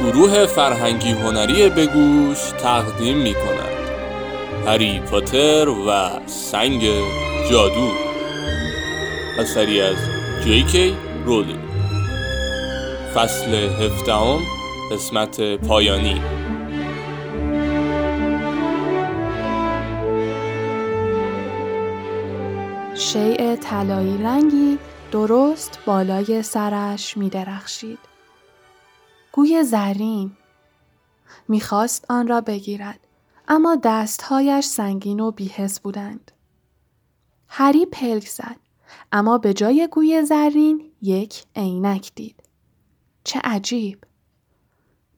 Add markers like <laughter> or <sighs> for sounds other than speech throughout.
گروه فرهنگی هنری بگوش تقدیم می کند هری پاتر و سنگ جادو. اثری از جیکی رولینگ. فصل هفدهم قسمت پایانی. شیء طلایی رنگی درست بالای سرش می درخشید. گوی زرین می‌خواست آن را بگیرد اما دستهایش سنگین و بیهس بودند. هری پلک زد اما به جای گوی زرین یک عینک دید. چه عجیب.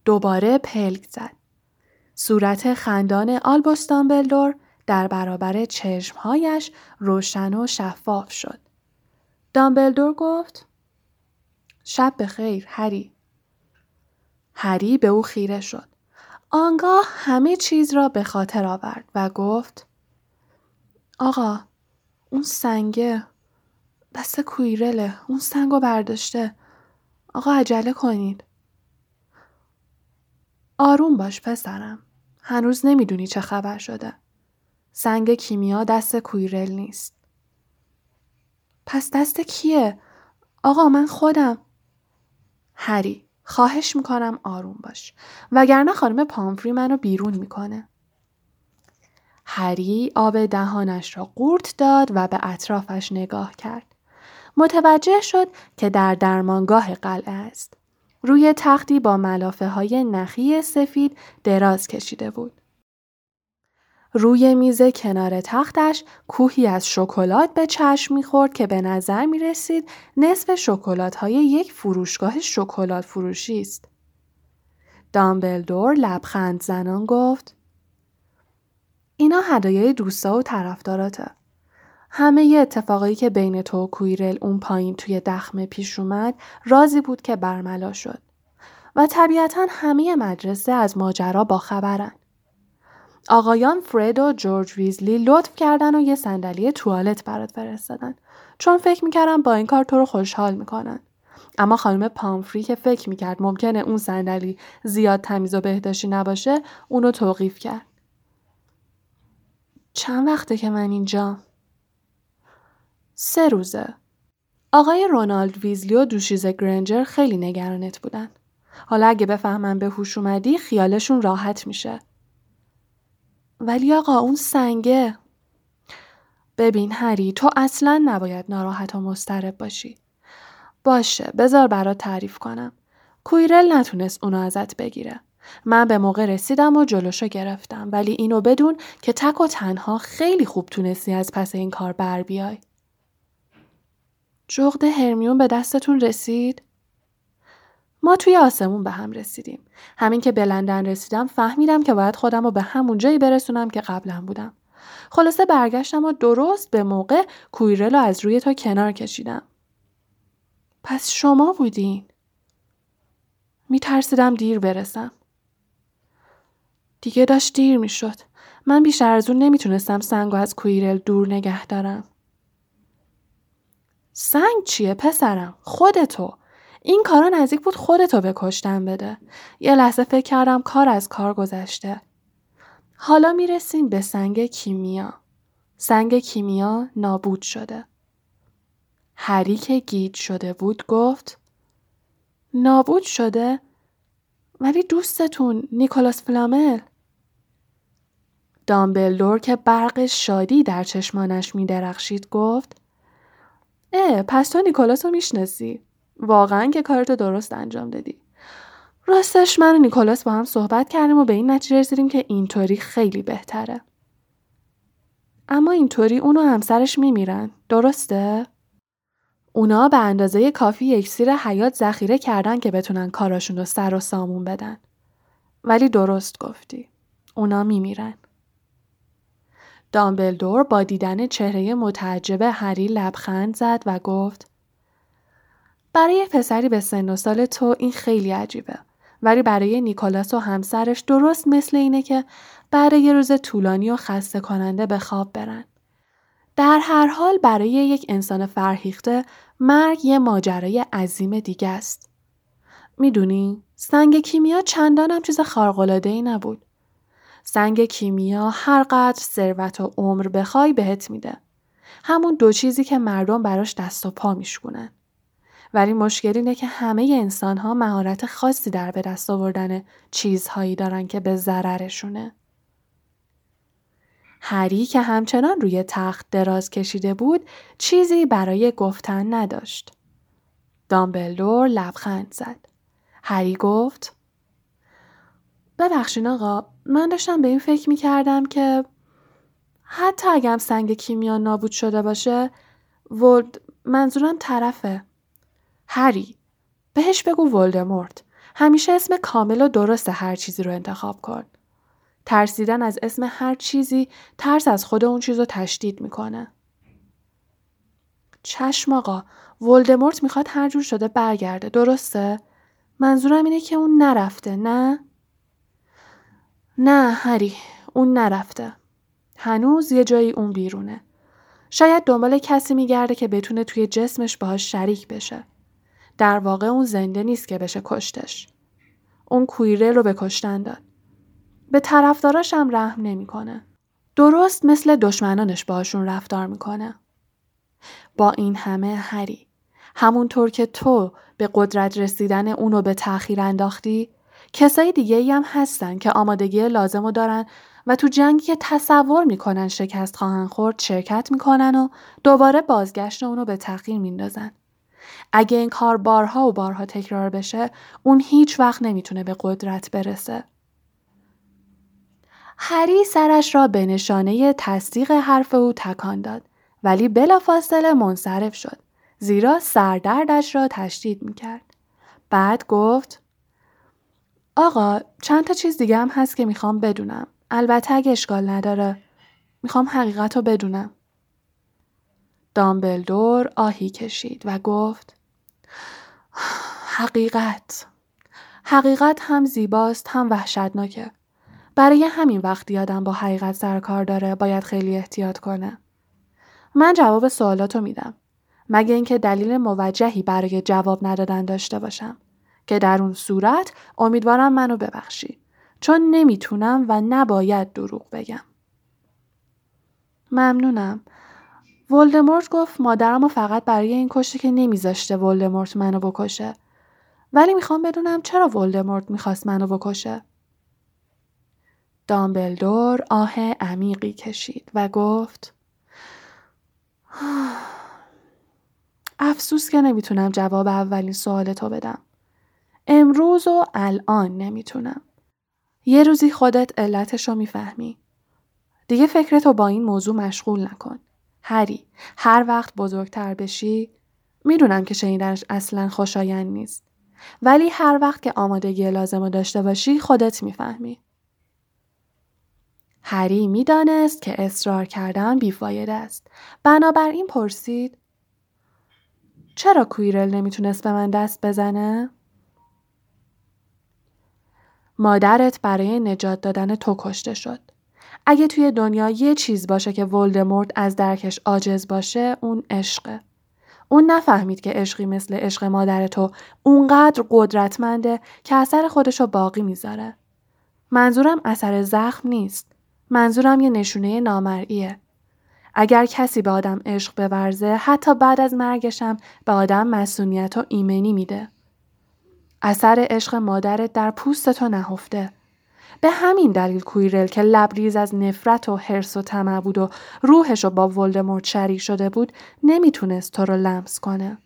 دوباره پلک زد. صورت خندان آلبوس دامبلدور در برابر چشمهایش روشن و شفاف شد. دامبلدور گفت شب بخیر هری. هری به او خیره شد. آنگاه همه چیز را به خاطر آورد و گفت آقا اون سنگه دست کویرله اون سنگو برداشته. آقا عجله کنید. آروم باش پسرم هنوز نمی‌دونی چه خبر شده. سنگ کیمیا دست کویرل نیست. پس دست کیه؟ آقا من خودم. هری خواهش می‌کنم آروم باش. وگرنه خانم پامفری منو بیرون می‌کنه. هری آب دهانش را قورت داد و به اطرافش نگاه کرد. متوجه شد که در درمانگاه قلعه است. روی تختی با ملافه های نخی سفید دراز کشیده بود. روی میز کنار تختش کوهی از شکلات به چشم می‌خورد که به نظر می رسید نصف شکلات های یک فروشگاه شکلات فروشی است. دامبلدور لبخند زنان گفت اینا هدایای دوستا و طرفداراته. همه ی اتفاقایی که بین تو و کویرل اون پایین توی دخمه پیش اومد رازی بود که برملا شد. و طبیعتا همه مدرسه از ماجرا با خبرن. آقایان فرید و جورج ویزلی لطف کردن و یه صندلی توالت برات فرستادن. چون فکر می‌کردم با این کار تو رو خوشحال می‌کنن. اما خانم پامفری که فکر می‌کرد ممکنه اون صندلی زیاد تمیز و بهداشتی نباشه اونو توقیف کرد. چند وقته که من اینجا؟ سه روزه. آقای رونالد ویزلی و دوشیز گرنجر خیلی نگرانت بودن. حالا اگه بفهمن به هوش اومدی خیالشون راحت میشه. ولی آقا اون سنگه. ببین هری تو اصلا نباید ناراحت و مضطرب باشی. باشه بذار برات تعریف کنم. کویرل نتونست اونو ازت بگیره. من به موقع رسیدم و جلوشو گرفتم. ولی اینو بدون که تک و تنها خیلی خوب تونستی از پس این کار بر بیای. جغد هرمیون به دستتون رسید؟ ما توی آسمون به هم رسیدیم. همین که به لندن رسیدم فهمیدم که باید خودم رو به همون جایی برسونم که قبلا بودم. خلاصه برگشتم و درست به موقع کویرل رو از روی تا کنار کشیدم. پس شما بودین؟ می ترسیدم دیر برسم. دیگه داشت دیر می شد. من بیشتر از اون نمی‌تونستم سنگ از کویرل دور نگه دارم. سنگ چیه پسرم؟ خودتو. این کارا نزدیک بود خودتو به کشتن بده. یه لحظه فکر کردم کار از کار گذشته. حالا می‌رسیم به سنگ کیمیا. سنگ کیمیا نابود شده. هری که گیج شده بود گفت نابود شده؟ ولی دوستتون نیکولاس فلامل دامبلدور که برق شادی در چشمانش می درخشید گفت اه پس تو نیکولاس رو می‌شناسی واقعا که کارتو درست انجام دادی. راستش من و نیکولاس با هم صحبت کردیم و به این نتیجه رسیدیم که اینطوری خیلی بهتره. اما اینطوری اونو همسرش میمیرن. درسته؟ اونا به اندازه کافی یکسیر حیات ذخیره کردن که بتونن کاراشون رو سر و سامون بدن. ولی درست گفتی. اونا میمیرن. دامبلدور با دیدن چهره متعجب هری لبخند زد و گفت برای پسری به سن و سال تو این خیلی عجیبه. ولی برای نیکولاس و همسرش درست مثل اینه که بعد یه روز طولانی و خسته کننده به خواب برن. در هر حال برای یک انسان فرهیخته مرگ یه ماجرای عظیم دیگه است. می‌دونی سنگ کیمیا چندانم چیز ای نبود. سنگ کیمیا هر قدر ثروت و عمر بخوای بهت میده. همون دو چیزی که مردم براش دست و پا میشکنن. ولی مشکل اینه که همه انسان ها مهارت خاصی در به دست آوردن چیزهایی دارن که به ضررشونه. هری که همچنان روی تخت دراز کشیده بود چیزی برای گفتن نداشت. دامبلدور لبخند زد. هری گفت ببخشین آقا من داشتم به این فکر می کردم که حتی اگم سنگ کیمیا نابود شده باشه ولد منظورم طرفه هری. بهش بگو ولدمورت. همیشه اسم کامل و درست هر چیزی رو انتخاب کن. ترسیدن از اسم هر چیزی ترس از خود اون چیز رو تشدید می‌کنه. چشم آقا ولدمورت می‌خواد هر جور شده برگرده درسته؟ منظورم اینه که اون نرفته نه؟ نه هری اون نرفته. هنوز یه جایی اون بیرونه. شاید دنبال کسی میگرده که بتونه توی جسمش باهاش شریک بشه. در واقع اون زنده نیست که بشه کشتش. اون کویره رو به کشتن داد. به طرفداراش هم رحم نمی‌کنه. درست مثل دشمنانش باشون رفتار می‌کنه. با این همه هری. همونطور که تو به قدرت رسیدن اونو به تأخیر انداختی کسای دیگه ای هم هستن که آمادگی لازم رو دارن و تو جنگی که تصور می‌کنن شکست خواهن خورد شرکت می‌کنن و دوباره بازگشت اونو به تغییر میندازن. اگه این کار بارها و بارها تکرار بشه اون هیچ وقت نمی‌تونه به قدرت برسه. هری سرش را به نشانه تصدیق حرف او تکان داد ولی بلافاصله منصرف شد زیرا سردردش را تشدید می‌کرد. بعد گفت آقا چند تا چیز دیگه هم هست که می‌خوام بدونم. البته اگه اشکال نداره. می‌خوام حقیقت رو بدونم. دامبلدور آهی کشید و گفت حقیقت حقیقت هم زیباست هم وحشتناکه. برای همین وقتی آدم با حقیقت سر کار داره باید خیلی احتیاط کنه. من جواب سوالاتو میدم. مگه اینکه دلیل موجهی برای جواب ندادن داشته باشم. که در اون صورت امیدوارم منو ببخشی چون نمی‌تونم و نباید دروغ بگم. ممنونم. ولدمورت گفت مادرمو فقط برای این کشته که نمیذاشته ولدمورت منو بکشه. ولی می‌خوام بدونم چرا ولدمورت می‌خواست منو بکشه. دامبلدور آه عمیقی کشید و گفت <sighs> افسوس که نمی‌تونم جواب اولین سوالتو بدم. امروز و الان نمی‌تونم. یه روزی خودت علتش رو می‌فهمی. دیگه فکرتو با این موضوع مشغول نکن. هری هر وقت بزرگتر بشی می‌دونم که شنیدنش اصلا خوشایند نیست. ولی هر وقت که آمادگی لازم رو داشته باشی خودت می‌فهمی. هری می‌دانست که اصرار کردن بیفاید است. بنابراین پرسید چرا کویرل نمی‌تونست به من دست بزنه؟ مادرت برای نجات دادن تو کشته شد. اگه توی دنیا یه چیز باشه که ولدمورت از درکش عاجز باشه اون عشقه. اون نفهمید که عشقی مثل عشق مادر تو اونقدر قدرتمنده که اثر خودشو باقی می‌ذاره. منظورم اثر زخم نیست. منظورم یه نشونه نامرئیه. اگر کسی به آدم عشق بورزه حتی بعد از مرگشم به آدم مسئولیت و ایمنی میده. اثر عشق مادرت در پوست تو نهفته. به همین دلیل کویرل که لبریز از نفرت و حرس و طمع بود و روحش رو با ولدمورت شریک شده بود نمی‌تونست تو رو لمس کنه.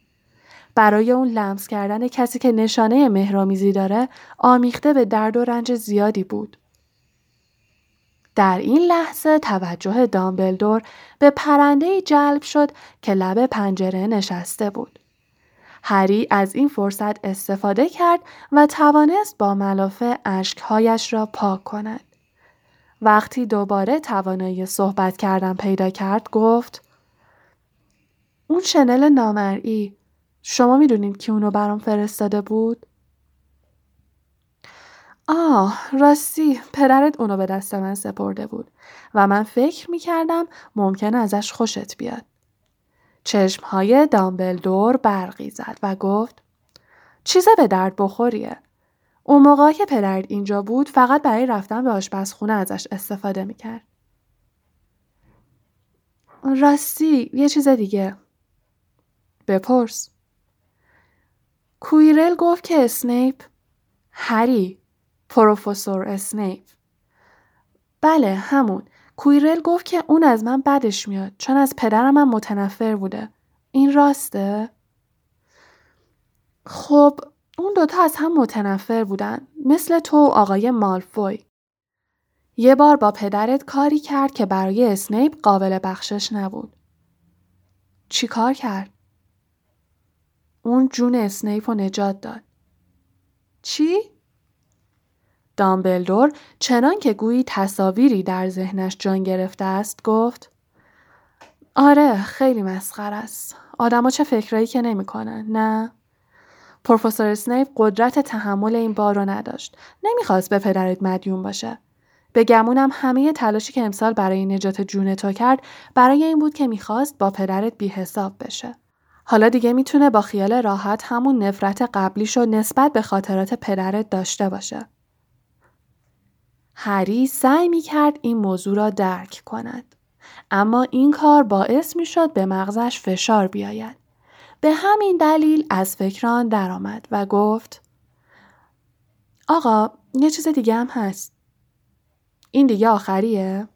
برای اون لمس کردن کسی که نشانه مهرامیزی داره آمیخته به درد و رنج زیادی بود. در این لحظه توجه دامبلدور به پرنده جلب شد که لب پنجره نشسته بود. هری از این فرصت استفاده کرد و توانست با ملافه اشکهایش را پاک کند. وقتی دوباره توانایی صحبت کردن پیدا کرد گفت اون شنل نامرئی شما می‌دونید که اونو برام فرستاده بود؟ آه راستی پدرت اونو به دست من سپرده بود و من فکر می‌کردم ممکن ازش خوشت بیاد. چشمهای دامبلدور برقی زد و گفت چیز به درد بخوریه. اون موقع که پدرت اینجا بود فقط برای رفتن به آشپزخونه ازش استفاده می‌کرد. راستی یه چیز دیگه. بپرس. کویرل گفت که اسنیپ هری پروفسور اسنیپ بله همون کویرل گفت که اون از من بدش میاد چون از پدرم من متنفر بوده این راسته؟ خب اون دوتا از هم متنفر بودن مثل تو و آقای مالفوی یه بار با پدرت کاری کرد که برای اسنیپ قابل بخشش نبود چی کار کرد؟ اون جون اسنیپ رو نجات داد چی؟ دامبلدور چنان که گویی تصاویری در ذهنش جان گرفته است گفت آره خیلی مسخر است. آدما چه فکرایی که نمی‌کنن نه؟ پروفسور اسنیپ قدرت تحمل این بار رو نداشت. نمی‌خواست به پدرت مدیون باشه. به گمونم همه تلاشی که امسال برای نجات جون تو کرد برای این بود که می‌خواست با پدرت بی حساب بشه. حالا دیگه می‌تونه با خیال راحت همون نفرت قبلیشو نسبت به خاطرات پدرت داشته باشه. هری سعی می کرد این موضوع را درک کند. اما این کار باعث می شد به مغزش فشار بیاید. به همین دلیل از فکران درآمد و گفت آقا یه چیز دیگه هم هست. این دیگه آخریه؟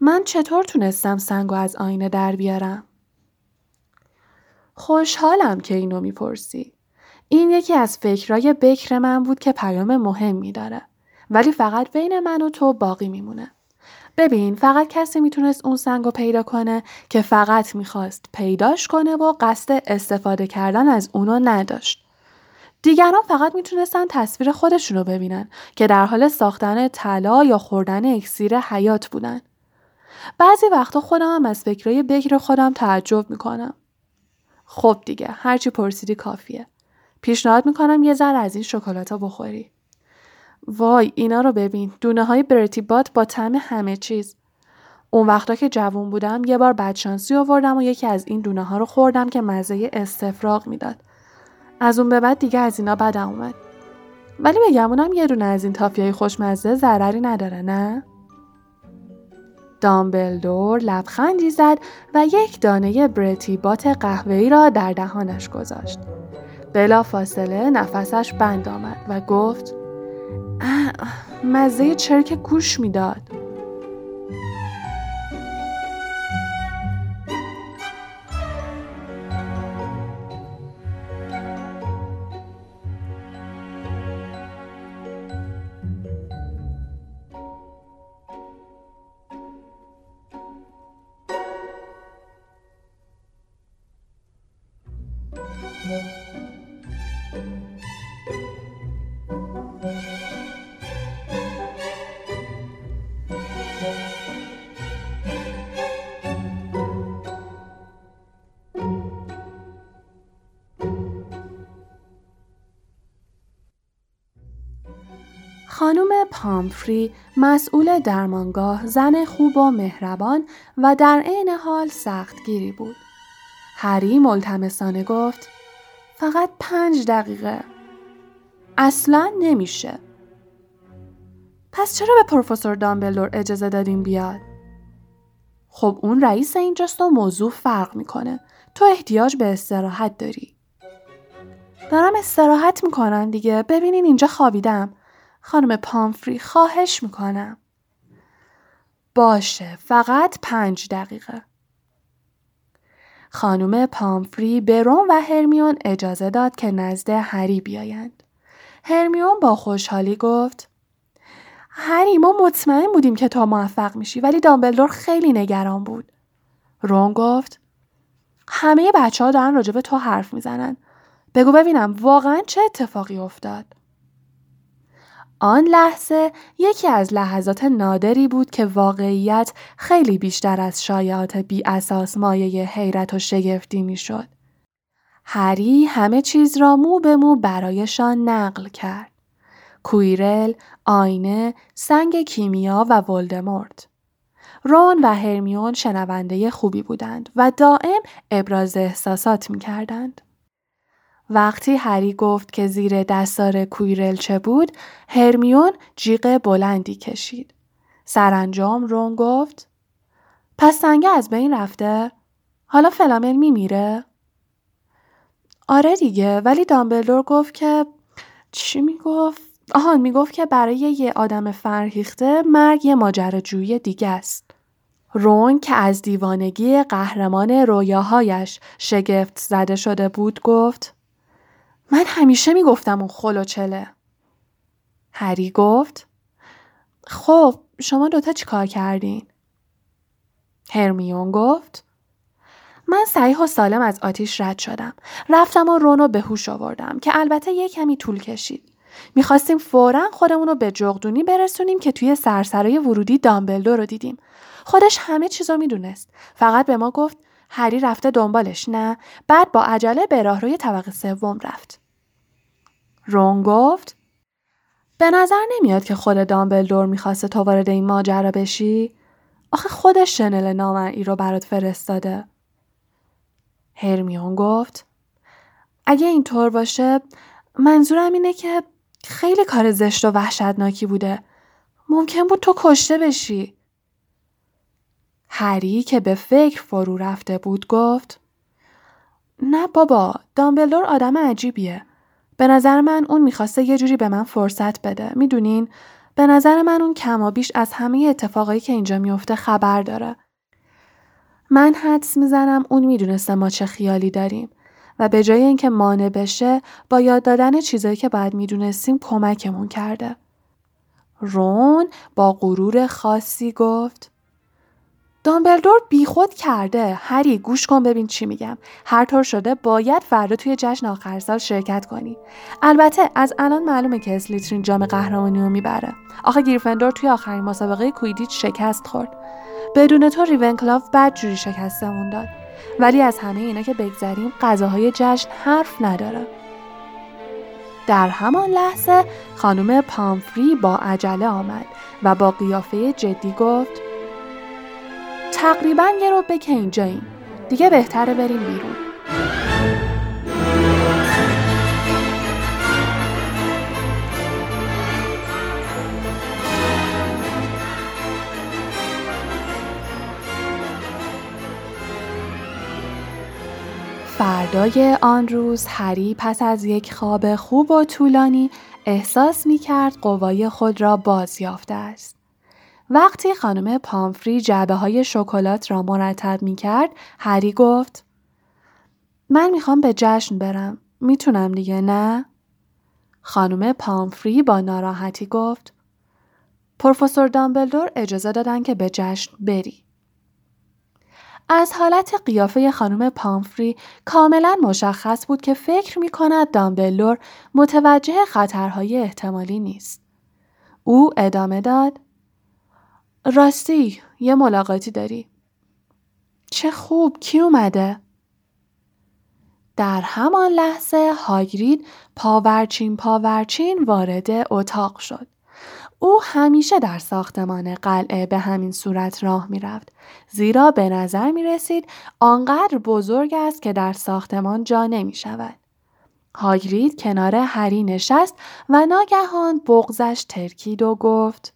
من چطور تونستم سنگو از آینه در بیارم؟ خوشحالم که اینو می‌پرسی. این یکی از فکرای بکر من بود که پیام مهمی داره. ولی فقط بین من و تو باقی میمونه. ببین فقط کسی می‌تونست اون سنگ رو پیدا کنه که فقط می‌خواست پیداش کنه و قصد استفاده کردن از اونو نداشت. دیگران فقط می‌تونستن تصویر خودشون رو ببینن که در حال ساختن طلا یا خوردن اکسیر حیات بودن. بعضی وقتا خودم هم از فکرهای بکر خودم تعجب می‌کنم. خب دیگه هرچی پرسیدی کافیه. پیشنهاد می‌کنم یه ذره از این شکلاتا بخوری. وای اینا رو ببین. دونه های برتی بات با طعم همه چیز. اون وقتا که جوون بودم یه بار بدشانسی آوردم و یکی از این دونه ها رو خوردم که مزه استفراغ می‌داد. از اون به بعد دیگه از اینا بدم اومد. ولی بگمونم یه دونه از این های خوشمزه ضرری نداره نه؟ دامبلدور لبخندی زد و یک دانه برتی بات قهوه‌ای را در دهانش گذاشت. بلا فاصله نفسش بند آمد و گفت مزه چرک گوش می‌داد. خانم پامفری مسئول درمانگاه زن خوب و مهربان و در عین حال سختگیری بود. هری ملتمسانه گفت فقط پنج دقیقه. اصلا نمیشه. پس چرا به پروفسور دامبلدور اجازه دادیم بیاد؟ خب اون رئیس اینجاست و موضوع فرق می‌کنه. تو احتیاج به استراحت داری. دارم استراحت می‌کنن دیگه. ببینین اینجا خوابیدم. خانم پامفری خواهش می‌کنم. باشه فقط پنج دقیقه. خانم پامفری به روم و هرمیون اجازه داد که نزد هری بیایند. هرمیون با خوشحالی گفت هری ما مطمئن بودیم که تا موفق میشی ولی دامبلدور خیلی نگران بود. رون گفت همه بچه ها دارن راجب تو حرف می‌زنن. بگو ببینم واقعا چه اتفاقی افتاد؟ آن لحظه یکی از لحظات نادری بود که واقعیت خیلی بیشتر از شایعات بی اساس مایه حیرت و شگفتی می‌شد. هری همه چیز را مو به مو برایشان نقل کرد. کویرل، آینه، سنگ کیمیا و ولدمورت. رون و هرمیون شنونده خوبی بودند و دائم ابراز احساسات می کردند. وقتی هری گفت که زیر دستار کویرل چه بود، هرمیون جیغ بلندی کشید. سرانجام رون گفت پس سنگه از بین رفته؟ حالا فلامل میمیره؟ آره دیگه ولی دامبلدور گفت که چی می‌گفت؟ آهان می‌گفت که برای یه آدم فرهیخته مرگ یه ماجراجویی دیگه است. رون که از دیوانگی قهرمان رویاهایش شگفت زده شده بود گفت من همیشه می‌گفتم اون خلوچله. هری گفت خب شما دوتا چی کار کردین؟ هرمیون گفت من صحیح و سالم از آتیش رد شدم. رفتم و رونو به هوش آوردم که البته یه کمی طول کشید. می‌خواستیم فورا خودمون رو به جغدونی برسونیم که توی سرسرای ورودی دامبلدو رو دیدیم. خودش همه چیزو می‌دونست. فقط به ما گفت هری رفته دنبالش نه بعد با عجله به راهروی طبقه سوم رفت. رون گفت به نظر نمیاد که خود دامبلدور می‌خواسته تو وارد این ماجرا بشی؟ آخه خودش شنل نامرئی رو برات فرستاده. هرمیون گفت اگه اینطور باشه منظورم اینه که خیلی کار زشت و وحشتناکی بوده. ممکن بود تو کشته بشی. هری که به فکر فرو رفته بود گفت نه بابا دامبلدور آدم عجیبیه. به نظر من اون می‌خواسته یه جوری به من فرصت بده. می‌دونین؟ به نظر من اون کما بیش از همه اتفاقایی که اینجا میفته خبر داره. من حدس می‌زنم اون می‌دونسته ما چه خیالی داریم و به جای اینکه مانع بشه با یاد دادن چیزایی که باید می‌دونستیم کمکمون کرده. رون با غرور خاصی گفت دامبلدور بیخود کرده. هری گوش کن ببین چی میگم. هر طور شده باید فردا توی جشن آخر سال شرکت کنی. البته از الان معلومه که اسلیترین جام قهرمانی رو می‌بره. آخه گریفندور توی آخرین مسابقه کویدیچ شکست خورد. بدون تو ریونکلاو بد جوری شکستمون داد. ولی از همه اینا که بگذریم غذاهای جشن حرف نداره. در همان لحظه خانم پامفری با عجله آمد و با قیافه جدی گفت تقریبا یه رو که اینجاییم دیگه بهتره بریم بیرون فردای آن روز هری پس از یک خواب خوب و طولانی احساس می کرد قوای خود را باز یافته است. وقتی خانم پامفری جعبه های شکلات را مرتب می کرد، هری گفت من می‌خوام به جشن برم. می‌تونم دیگه نه؟ خانم پامفری با ناراحتی گفت پروفسور دامبلدور اجازه دادن که به جشن بری. از حالت قیافه خانم پامفری کاملا مشخص بود که فکر می کند دامبلور متوجه خطرهای احتمالی نیست. او ادامه داد راستی یه ملاقاتی داری. چه خوب کی اومده؟ در همان لحظه هاگرید پاورچین پاورچین وارد اتاق شد. او همیشه در ساختمان قلعه به همین صورت راه می رفت. زیرا به نظر می رسید آنقدر بزرگ است که در ساختمان جا نمی شود. هاگرید کنار هری نشست و ناگهان بغزش ترکید و گفت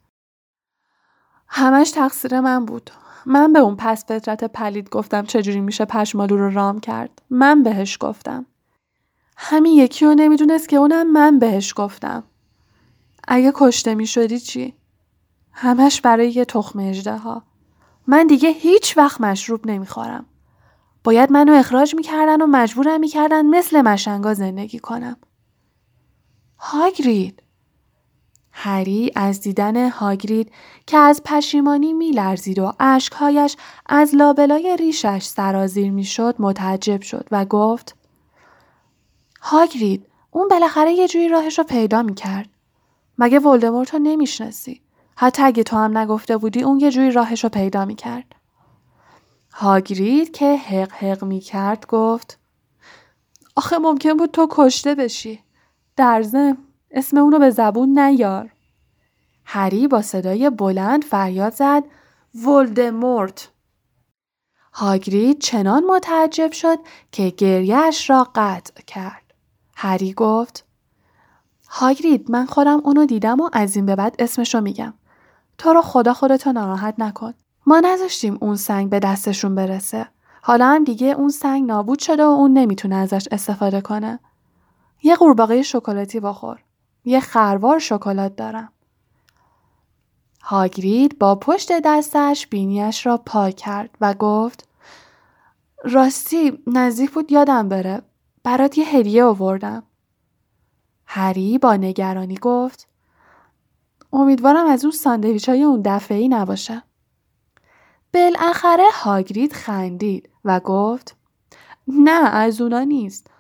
همش تقصیر من بود. من به اون پس فطرت پلید گفتم چجوری میشه پشمالو رو رام کرد. من بهش گفتم. همین یکی رو نمی‌دونست که اونم من بهش گفتم. اگه کشته می شدی چی؟ همش برای یه تخم اجده ها. من دیگه هیچ وقت مشروب نمی‌خورم. باید منو اخراج می‌کردن و مجبورم می‌کردن مثل مشنگا زندگی کنم. هاگرید هری از دیدن هاگرید که از پشیمانی میلرزید و اشکهایش از لابلای ریشش سرازیر می‌شد متعجب شد و گفت هاگرید اون بالاخره یه جوری راهش رو پیدا می‌کرد. مگه ولدمورت رو نمی‌شناسی؟ حتی اگه تو هم نگفته بودی اون یه جوری راهش رو پیدا می‌کرد. هاگرید که حق حق می‌کرد گفت آخه ممکن بود تو کشته بشی. در زم اسم اونو به زبون نیار. هری با صدای بلند فریاد زد ولدمورت. هاگرید چنان متعجب شد که گریهش را قطع کرد. هری گفت هاگرید من خودم اونو دیدم و از این به بعد اسمشو میگم. تو رو خدا خودتو ناراحت نکن. ما نذاشتیم اون سنگ به دستشون برسه. حالا هم دیگه اون سنگ نابود شده و اون نمی‌تونه ازش استفاده کنه. یه قورباغه شکلاتی بخور. یه خروار شکلات دارم. هاگرید با پشت دستش بینیش را پاک کرد و گفت راستی نزدیک بود یادم بره. برات یه هدیه آوردم. هری با نگرانی گفت امیدوارم از اون ساندویچ های اون دفعه ای نباشه. بالاخره هاگرید خندید و گفت نه از اونا نیست.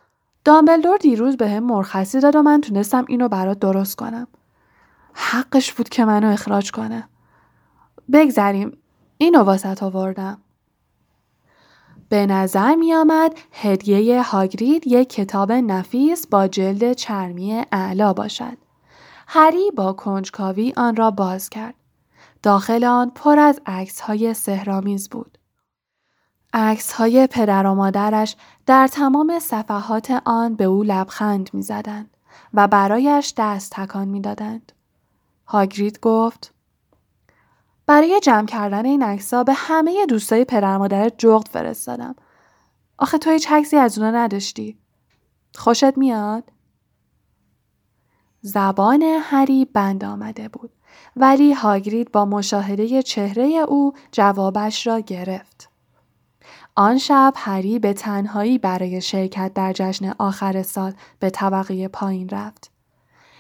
دامبلدور دیروز به هم مرخصی داد و من تونستم اینو برات درست کنم. حقش بود که منو اخراج کنه. بگذریم. اینو واسط آوردم. به نظر می آمد هدیه هاگرید یک کتاب نفیس با جلد چرمی اعلا باشد. هری با کنجکاوی آن را باز کرد. داخل آن پر از عکس های سهرامیز بود. عکس های پدر و مادرش در تمام صفحات آن به او لبخند می زدند و برایش دست تکان می دادند. هاگرید گفت برای جمع کردن این عکس‌ها به همه دوستای پدر مادر جغد فرستادم. آخه تو هیچ عکسی از اونا نداشتی. خوشت میاد؟ زبان هری بند آمده بود ولی هاگرید با مشاهده چهره او جوابش را گرفت. آن شب هری به تنهایی برای شرکت در جشن آخر سال به طبقه پایین رفت.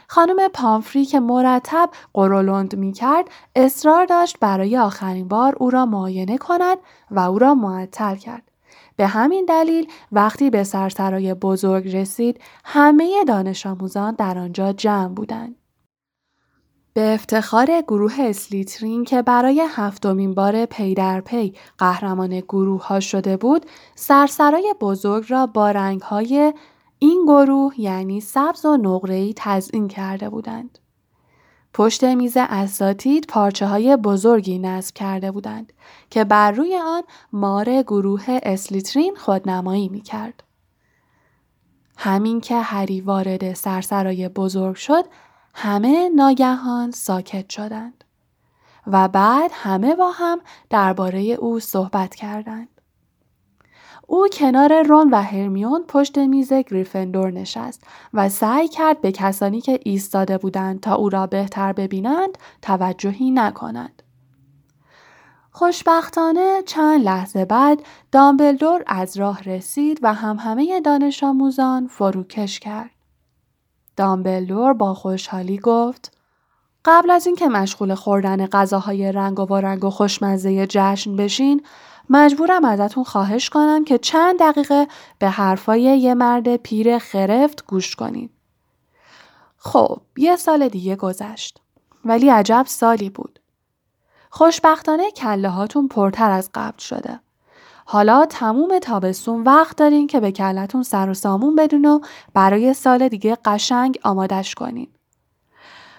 خانم پامفری که مرتب قرولند می کرد اصرار داشت برای آخرین بار او را معاینه کند و او را معطل کرد. به همین دلیل وقتی به سرسرای بزرگ رسید همه دانش آموزان در آنجا جمع بودند. به افتخار گروه اسلیترین که برای هفتمین بار پی در پی قهرمان گروه ها شده بود، سرسرای بزرگ را با رنگ های این گروه یعنی سبز و نقره‌ای تزئین کرده بودند. پشت میز اساتید پارچه های بزرگی نصب کرده بودند که بر روی آن مار گروه اسلیترین خودنمایی می کرد. همین که هری وارد سرسرای بزرگ شد همه ناگهان ساکت شدند و بعد همه با هم درباره او صحبت کردند. او کنار رون و هرمیون پشت میز گریفندور نشست و سعی کرد به کسانی که ایستاده بودند تا او را بهتر ببینند توجهی نکنند. خوشبختانه چند لحظه بعد دامبلدور از راه رسید و هم همه دانش آموزان فروکش کرد. دامبلدور با خوشحالی گفت قبل از اینکه مشغول خوردن غذاهای رنگ و رنگ و خوشمزه جشن بشین مجبورم ازتون خواهش کنم که چند دقیقه به حرفای یه مرد پیر خرفت گوش کنید. خب یه سال دیگه گذشت. ولی عجب سالی بود. خوشبختانه کله هاتون پرتر از قبل شده. حالا تموم تابستون وقت دارین که به کلتون سر و سامون بدون و برای سال دیگه قشنگ آمادش کنین.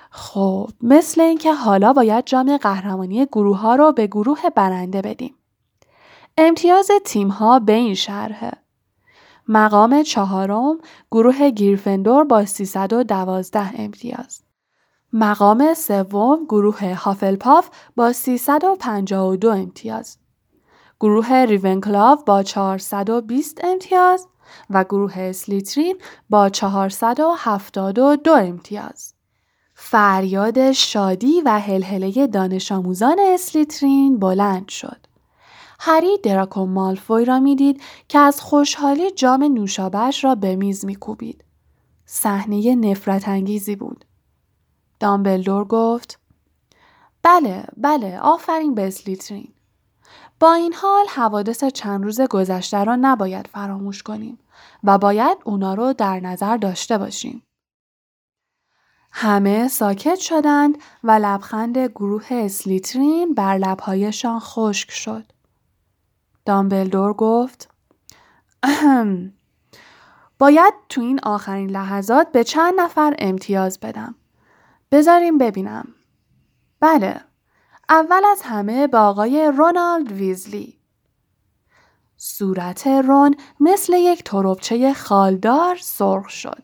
خب مثل اینکه حالا باید جام قهرمانی گروه ها رو به گروه برنده بدیم. امتیاز ها به این شرحه. مقام چهارم گروه گیرفندور با 312 امتیاز. مقام سوم گروه هافلپاف با 352 امتیاز. گروه ریونکلاو با 420 امتیاز و گروه سلیترین با 472 امتیاز. فریاد شادی و هلهله دانش آموزان اسلیترین بلند شد. هری دراکو مالفوی را می‌دید که از خوشحالی جام نوشابهش را به میز میکوبید. صحنه نفرت انگیزی بود. دامبلدور گفت بله بله آفرین به اسلیترین. با این حال حوادث چند روز گذشته را نباید فراموش کنیم و باید اونا رو در نظر داشته باشیم. همه ساکت شدند و لبخند گروه اسلیترین بر لبهایشان خشک شد. دامبلدور گفت اهم. باید تو این آخرین لحظات به چند نفر امتیاز بدم. بذاریم ببینم. بله. اول از همه به آقای رونالد ویزلی. صورت رون مثل یک تروبچه خالدار سرخ شد.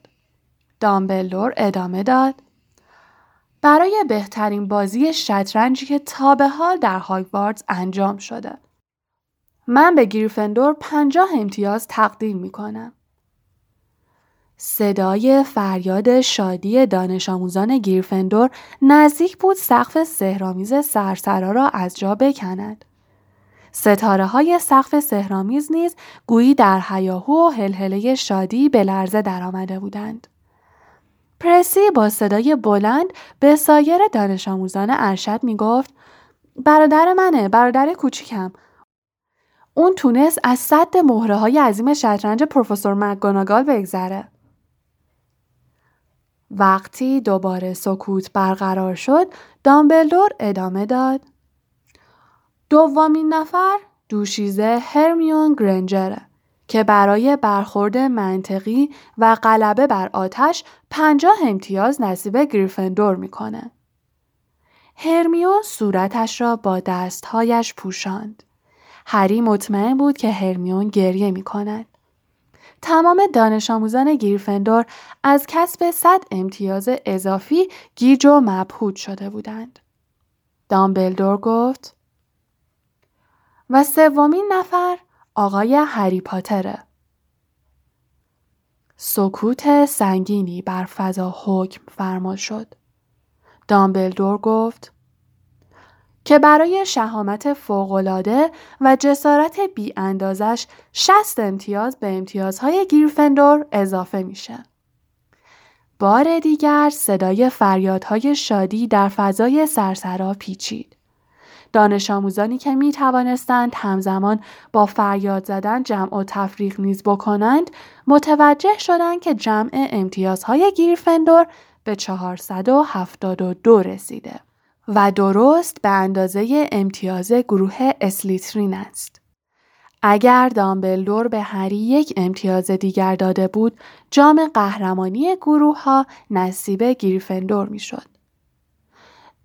دامبلدور ادامه داد برای بهترین بازی شطرنجی که تا به حال در هاگوارتس انجام شده. من به گریفندور پنجاه امتیاز تقدیم می کنم. صدای فریاد شادی دانش آموزان گیرفندور نزدیک بود سقف سهرامیز سرسرا را از جا بکند. ستاره های سقف سهرامیز نیز گویی در حیاهو و هلهله شادی به لرزه درآمده بودند. پرسی با صدای بلند به سایر دانش آموزان ارشد می گفت برادر منه برادر کوچیکم اون تونست از صد مهره های عظیم شطرنج پروفسور مکگوناگال بگذره. وقتی دوباره سکوت برقرار شد دامبلدور ادامه داد دومین نفر دوشیزه هرمیون گرنجره که برای برخورد منطقی و غلبه بر آتش پنجاه امتیاز نصیب گریفندور می‌کنه. هرمیون صورتش را با دستهایش پوشاند. هری مطمئن بود که هرمیون گریه می کند. تمام دانش آموزان گریفندور از کسب 100 امتیاز اضافی گیج و مبهوت شده بودند. دامبلدور گفت و سومین نفر آقای هری پاتره. سکوت سنگینی بر فضا حکم فرما شد. دامبلدور گفت که برای شهامت فوقالعاده و جسارت بی اندازش 60 امتیاز به امتیازهای گیرفندور اضافه میشه. بار دیگر صدای فریادهای شادی در فضای سرسرا پیچید. دانش آموزانی که می توانستند همزمان با فریاد زدن جمع و تفریق نیز بکنند متوجه شدند که جمع امتیازهای گیرفندور به 472 رسیده و درست به اندازه امتیاز گروه اسلیترین است. اگر دامبلدور به هری یک امتیاز دیگر داده بود، جام قهرمانی گروه ها نصیب گیرفندور می شد.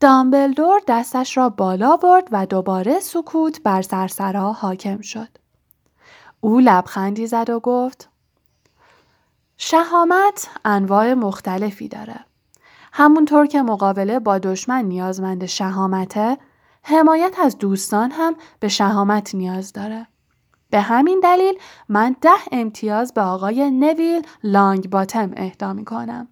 دامبلدور دستش را بالا برد و دوباره سکوت بر سرسرا حاکم شد. او لبخندی زد و گفت شهامت انواع مختلفی داره. همونطور که مقابله با دشمن نیازمند شهامته، حمایت از دوستان هم به شهامت نیاز داره. به همین دلیل من ده امتیاز به آقای نویل لانگ باتم اهدا می کنم.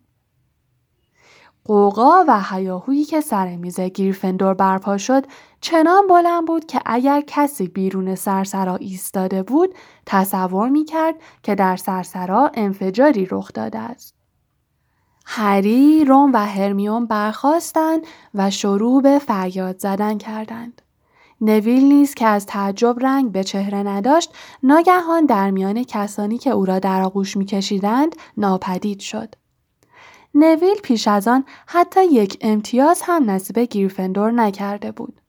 قوقا و هیاهویی که سر میز گریفندور برپا شد چنان بلند بود که اگر کسی بیرون سرسرا ایستاده بود تصور می کرد که در سرسرا انفجاری رخ داده است. هری، روم و هرمیون برخواستند و شروع به فریاد زدن کردند. نویل نیز که از تعجب رنگ به چهره نداشت ناگهان در میان کسانی که او را در آغوش میکشیدند ناپدید شد نویل پیش از آن حتی یک امتیاز هم نصیب گیرفندور نکرده بود.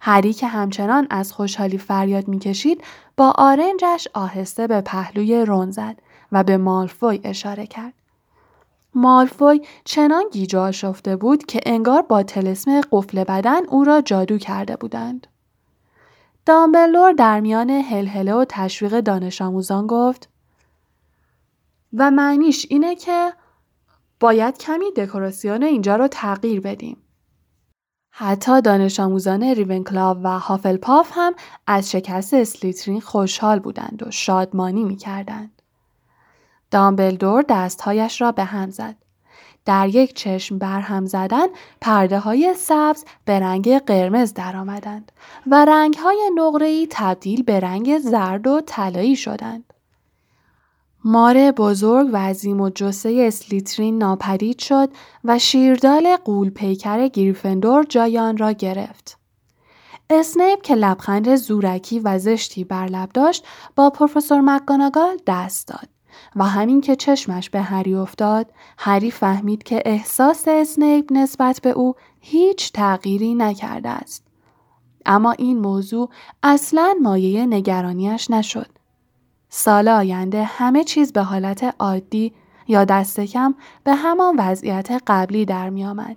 هری که همچنان از خوشحالی فریاد می‌کشید با آرنجش آهسته به پهلوی رون زد و به مالفوی اشاره کرد. مالفوی چنان گیج آشفته بود که انگار با تلسم قفل بدن او را جادو کرده بودند. دامبلور در میان هلهله و تشویق دانش آموزان گفت و معنیش اینه که باید کمی دکوراسیون اینجا رو تغییر بدیم. حتی دانش آموزان ریونکلاو و هافلپاف هم از شکست اسلیترین خوشحال بودند و شادمانی می کردند. دامبلدور دستهایش را به هم زد. در یک چشم برهم زدن پرده های سبز به رنگ قرمز درآمدند و رنگ های نقره‌ای تبدیل به رنگ زرد و طلایی شدند. مار بزرگ و عظیم و جسه اسلیترین ناپدید شد و شیردال قول پیکر گریفندور جای آن را گرفت. اسنیپ که لبخند زورکی و زشتی بر لب داشت با پروفسور مکگاناگال دست داد و همین که چشمش به هری افتاد هری فهمید که احساس اسنیپ نسبت به او هیچ تغییری نکرده است اما این موضوع اصلا مایه نگرانیش نشد سال آینده همه چیز به حالت عادی یا دست کم به همان وضعیت قبلی در می آمد.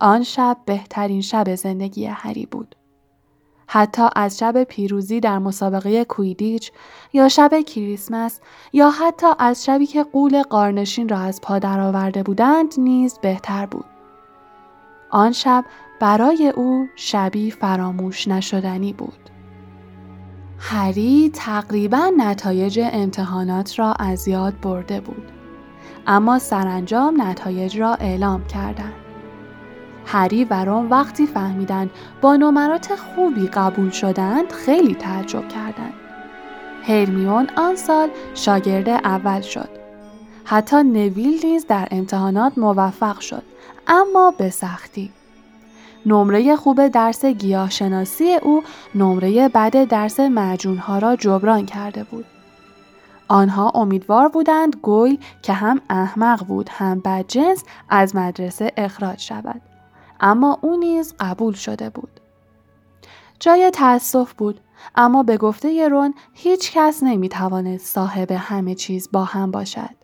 آن شب بهترین شب زندگی هری بود. حتی از شب پیروزی در مسابقه کویدیچ یا شب کریسمس یا حتی از شبی که قول قارنشین را از پا درآورده بودند نیز بهتر بود. آن شب برای او شبی فراموش نشدنی بود. هری تقریبا نتایج امتحانات را از یاد برده بود. اما سرانجام نتایج را اعلام کردند. هری و رون وقتی فهمیدند با نمرات خوبی قبول شدند خیلی تعجب کردند. هرمیون آن سال شاگرد اول شد. حتی نویل نیز در امتحانات موفق شد اما به سختی. نمره خوب درس گیاهشناسی او نمره بد درس معجونها را جبران کرده بود. آنها امیدوار بودند گوی که هم احمق بود هم بدجنس از مدرسه اخراج شود. اما او نیز قبول شده بود. جای تأسف بود اما به گفته یرون هیچ کس نمی توانست صاحب همه چیز با هم باشد.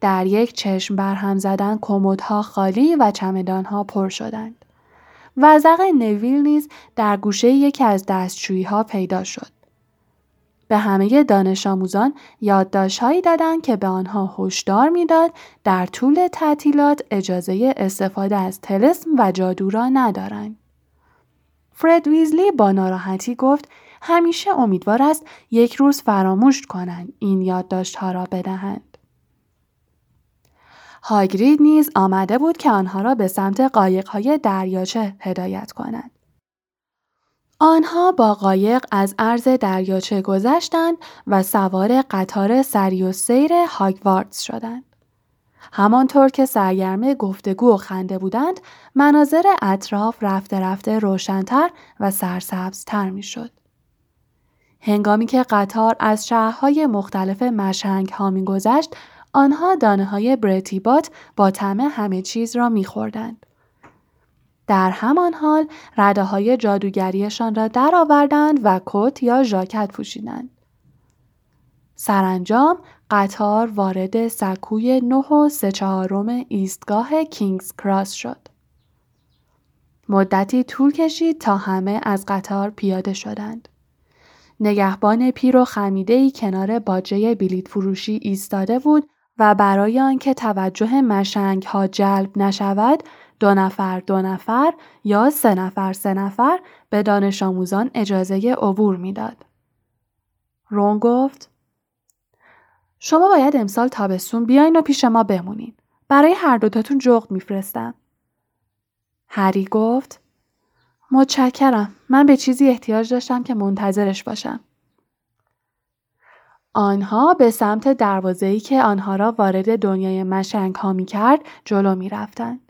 در یک چشم برهم زدن کمدها خالی و چمدانها پر شدند. وزق نویل نیز در گوشه یکی از دستشویی ها پیدا شد. به همه دانش آموزان یادداشتهایی دادند که به آنها هشدار می‌داد در طول تعطیلات اجازه استفاده از تلسم و جادو را ندارند. فرد ویزلی با ناراحتی گفت همیشه امیدوار است یک روز فراموش کنند این یادداشتها را بدهند. هاگرید نیز آمده بود که آنها را به سمت قایقهای دریاچه هدایت کند. آنها با قایق از عرض دریاچه گذشتند و سوار قطار سری و سیر هاگواردز شدند. همانطور که سرگرم گفتگو و خنده بودند، مناظر اطراف رفته رفته روشنتر و سرسبزتر می‌شد. هنگامی که قطار از شهرهای مختلف مشنگ ها می گذشت، آنها دانه های برتیبات با طعم همه چیز را میخوردند. در همان حال رده های جادوگریشان را درآوردند و کت یا ژاکت پوشیدند. سرانجام قطار وارد سکوی نه و سه چهارم ایستگاه کینگز کراس شد. مدتی طول کشید تا همه از قطار پیاده شدند. نگهبان پیر و خمیده کنار باجه بلیت فروشی ایستاده بود و برای آنکه توجه مشنگ ها جلب نشود دو نفر دو نفر یا سه نفر سه نفر به دانش آموزان اجازه عبور می‌داد. رون گفت شما باید امسال تابستون بیاین و پیش ما بمونین. برای هر دوتاتون جغد میفرستم. هری گفت متشکرم. من به چیزی احتیاج داشتم که منتظرش باشم. آنها به سمت دروازه‌ای که آنها را وارد دنیای مشنگ ها می کرد جلو می رفتند.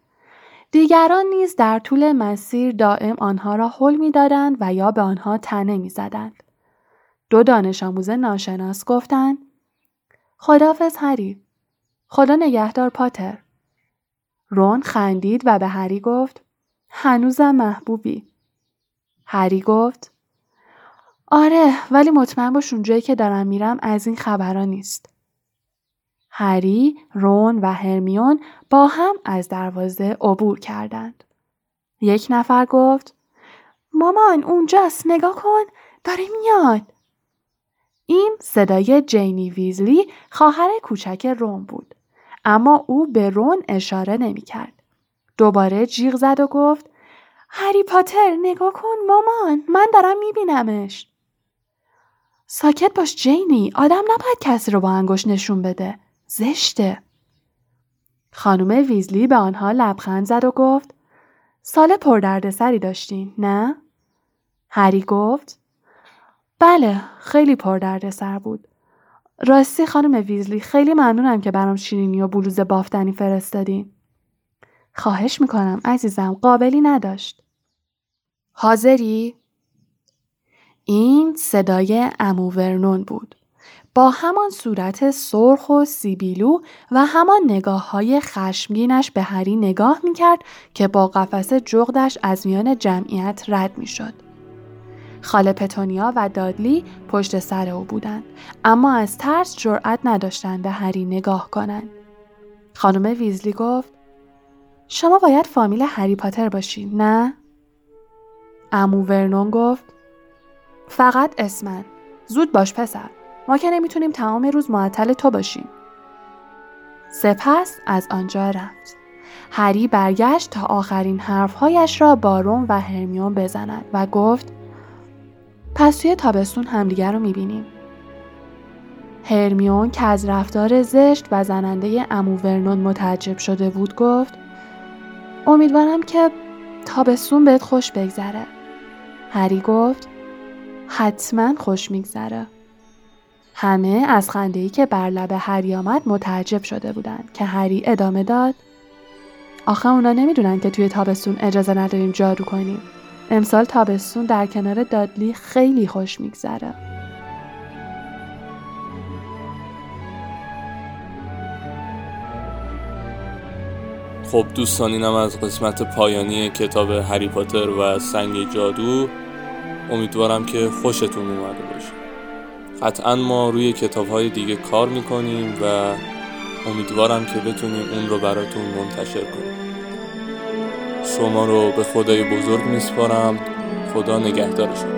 دیگران نیز در طول مسیر دائم آنها را حل می دادند و یا به آنها تنه می زدند. دو دانش آموز ناشناس گفتند خدافز هری. خدا نگهدار پاتر. رون خندید و به هری گفت هنوزم محبوبی. هری گفت آره ولی مطمئن باش اونجایی که دارم میرم از این خبرها نیست. هری، رون و هرمیون با هم از دروازه عبور کردند. یک نفر گفت مامان اونجاست نگاه کن داره میاد. این صدای جینی ویزلی خواهر کوچک رون بود. اما او به رون اشاره نمی کرد. دوباره جیغ زد و گفت هری پاتر نگاه کن مامان من دارم میبینمش. ساکت باش جینی آدم نباید کسی رو با انگوش نشون بده. زشته. خانم ویزلی به آنها لبخند زد و گفت سال پردردسری داشتین نه؟ هری گفت بله خیلی پردردسر بود. راستی خانم ویزلی خیلی ممنونم که برام شیرینی و بلوز بافتنی فرستادین. خواهش می‌کنم عزیزم قابلی نداشت. حاضری؟ این صدای امو ورنون بود. با همان صورت سرخ و سیبیلو و همان نگاه های خشمگینش به هری نگاه می‌کرد که با قفس جغدش از میان جمعیت رد می‌شد. خاله پتونیا و دادلی پشت سر او بودند اما از ترس جرأت نداشتند به هری نگاه کنند. خانم ویزلی گفت شما باید فامیل هری پاتر باشین نه؟ امو ورنون گفت فقط اسمن زود باش پسر ما که نمی‌تونیم تمام روز معطل تو باشیم سپس از آنجا رفت هری برگشت تا آخرین حرفهایش را با روم و هرمیون بزند و گفت پس توی تابستون همدیگر رو می‌بینیم. هرمیون که از رفتار زشت و زننده امو ورنون متعجب شده بود گفت امیدوارم که تابستون بهت خوش بگذره. هری گفت حتما خوش میگذره. همه از خنده که بر لب هری آمد متعجب شده بودند که هری ادامه داد آخه اونا نمی‌دونن که توی تابستون اجازه نداریم جادو کنیم. امسال تابستون در کنار دادلی خیلی خوش میگذره. خب دوستان اینم از قسمت پایانی کتاب هری پاتر و سنگ جادو امیدوارم که خوشتون اومده باشه قطعا ما روی کتاب های دیگه کار می‌کنیم و امیدوارم که بتونیم اون رو براتون منتشر کنیم. شما رو به خدای بزرگ میسپارم. خدا نگهدار شما